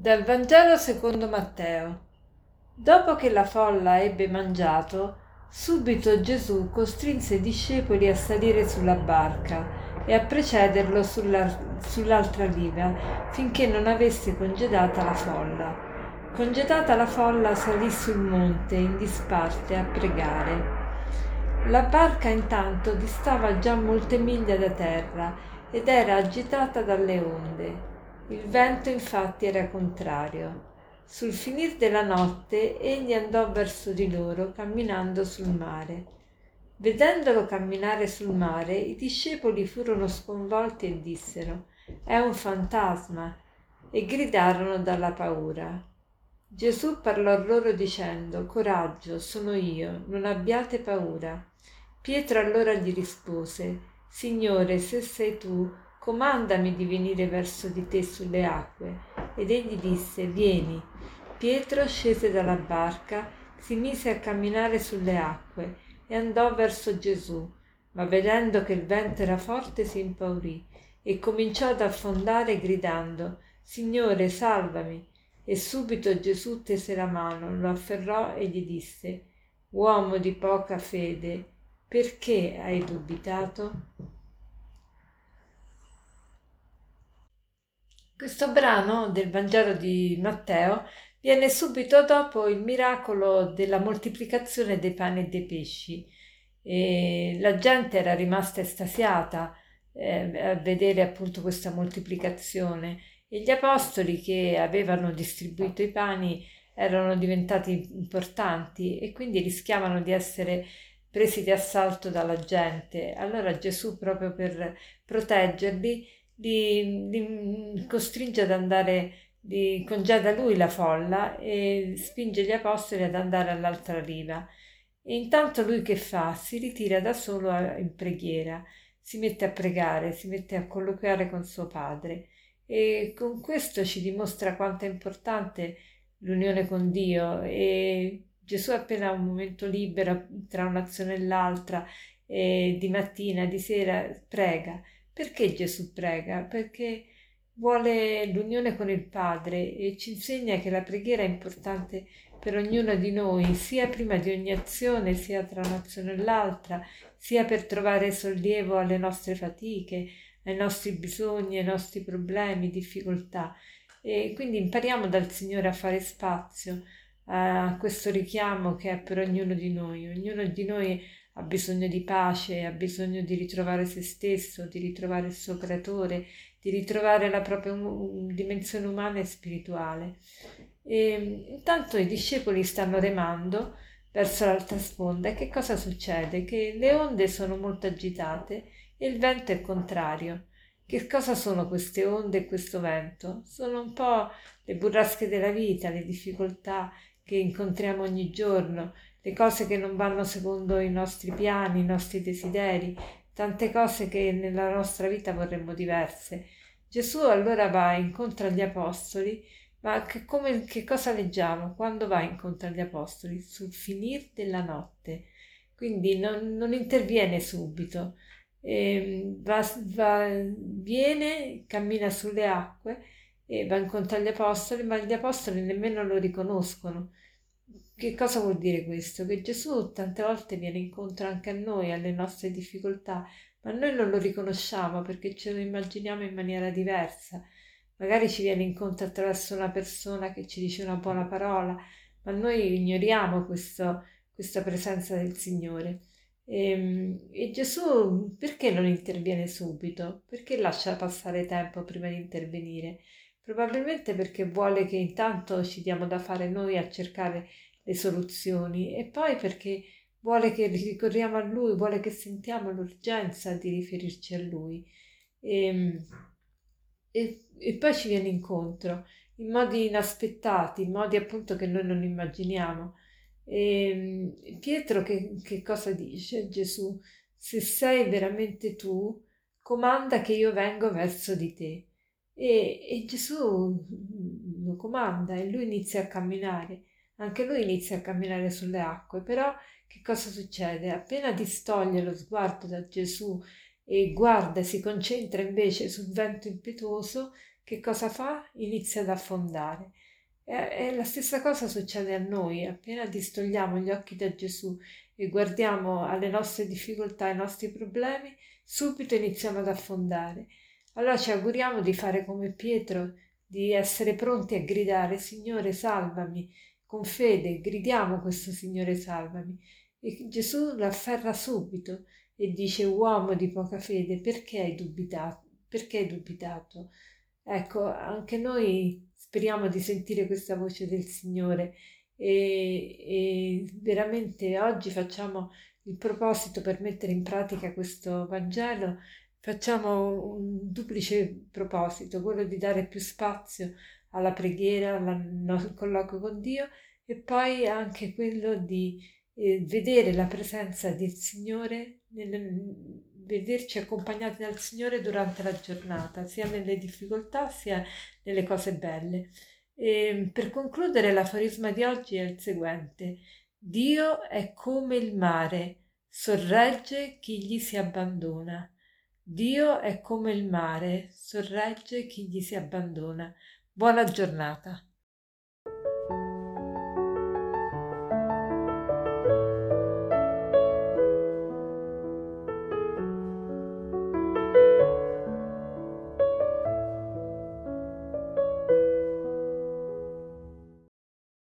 Dal Vangelo secondo Matteo. Dopo che la folla ebbe mangiato, subito Gesù costrinse i discepoli a salire sulla barca e a precederlo sulla, sull'altra riva finché non avesse congedata la folla. Congedata la folla salì sul monte in disparte a pregare. La barca intanto distava già molte miglia da terra ed era agitata dalle onde il vento infatti era contrario. Sul finir della notte egli andò verso di loro camminando sul mare. Vedendolo camminare sul mare, i discepoli furono sconvolti e dissero È un fantasma e gridarono dalla paura. Gesù parlò loro dicendo Coraggio, sono io, non abbiate paura. Pietro allora gli rispose Signore, se sei tu, comandami di venire verso di te sulle acque. Ed egli disse, vieni. Pietro scese dalla barca, si mise a camminare sulle acque e andò verso Gesù, ma vedendo che il vento era forte si impaurì e cominciò ad affondare gridando, Signore, salvami. E subito Gesù tese la mano, lo afferrò e gli disse, Uomo di poca fede, perché hai dubitato? Questo brano del Vangelo di Matteo viene subito dopo il miracolo della moltiplicazione dei pani e dei pesci. E la gente era rimasta estasiata eh, a vedere appunto questa moltiplicazione e gli apostoli che avevano distribuito i pani erano diventati importanti e quindi rischiavano di essere presi di assalto dalla gente. Allora Gesù, proprio per proteggerli, li, li costringe ad andare, li congeda lui la folla e spinge gli apostoli ad andare all'altra riva. E intanto lui che fa? Si ritira da solo in preghiera, si mette a pregare, si mette a colloquiare con suo padre e con questo ci dimostra quanto è importante l'unione con Dio e Gesù appena un momento libero tra un'azione e l'altra, e di mattina, di sera, prega perché Gesù prega? Perché vuole l'unione con il Padre e ci insegna che la preghiera è importante per ognuno di noi, sia prima di ogni azione, sia tra un'azione e l'altra, sia per trovare sollievo alle nostre fatiche, ai nostri bisogni, ai nostri problemi, difficoltà. E quindi impariamo dal Signore a fare spazio a questo richiamo che è per ognuno di noi. Ognuno di noi ha bisogno di pace, ha bisogno di ritrovare se stesso, di ritrovare il suo creatore, di ritrovare la propria dimensione umana e spirituale. E intanto i discepoli stanno remando verso l'altra sponda e che cosa succede? Che le onde sono molto agitate e il vento è contrario. Che cosa sono queste onde e questo vento? Sono un po' le burrasche della vita, le difficoltà che incontriamo ogni giorno, le cose che non vanno secondo i nostri piani, i nostri desideri, tante cose che nella nostra vita vorremmo diverse. Gesù allora va incontro agli apostoli, ma che, come, che cosa leggiamo? Quando va incontro agli apostoli? Sul finir della notte. Quindi non, non interviene subito, e va, va, viene, cammina sulle acque e va incontro agli apostoli, ma gli apostoli nemmeno lo riconoscono che cosa vuol dire questo? Che Gesù tante volte viene incontro anche a noi, alle nostre difficoltà, ma noi non lo riconosciamo perché ce lo immaginiamo in maniera diversa. Magari ci viene incontro attraverso una persona che ci dice una buona parola, ma noi ignoriamo questo, questa presenza del Signore. E, ehm, e, Gesù perché non interviene subito? Perché lascia passare tempo prima di intervenire? Probabilmente perché vuole che intanto ci diamo da fare noi a cercare le soluzioni e poi perché vuole che ricorriamo a lui, vuole che sentiamo l'urgenza di riferirci a lui e, ehm, e, e poi ci viene incontro in modi inaspettati, in modi appunto che noi non immaginiamo. E ehm, Pietro che, che cosa dice? Gesù, se sei veramente tu, comanda che io vengo verso di te. E, e Gesù lo comanda e lui inizia a camminare anche lui inizia a camminare sulle acque, però che cosa succede? Appena distoglie lo sguardo da Gesù e guarda, si concentra invece sul vento impetuoso, che cosa fa? Inizia ad affondare. E, la stessa cosa succede a noi, appena distogliamo gli occhi da Gesù e guardiamo alle nostre difficoltà, ai nostri problemi, subito iniziamo ad affondare. Allora ci auguriamo di fare come Pietro, di essere pronti a gridare Signore salvami, con fede gridiamo questo Signore salvami. E Gesù lo afferra subito e dice uomo di poca fede, perché hai dubitato? Perché hai dubitato? Ecco, anche noi speriamo di sentire questa voce del Signore e, e veramente oggi facciamo il proposito per mettere in pratica questo Vangelo, facciamo un duplice proposito, quello di dare più spazio alla preghiera, al colloquio con Dio e poi anche quello di eh, vedere la presenza del Signore, nel, vederci accompagnati dal Signore durante la giornata, sia nelle difficoltà sia nelle cose belle. E per concludere, l'aforisma di oggi è il seguente. Dio è come il mare, sorregge chi gli si abbandona. Dio è come il mare, sorregge chi gli si abbandona. Buona giornata.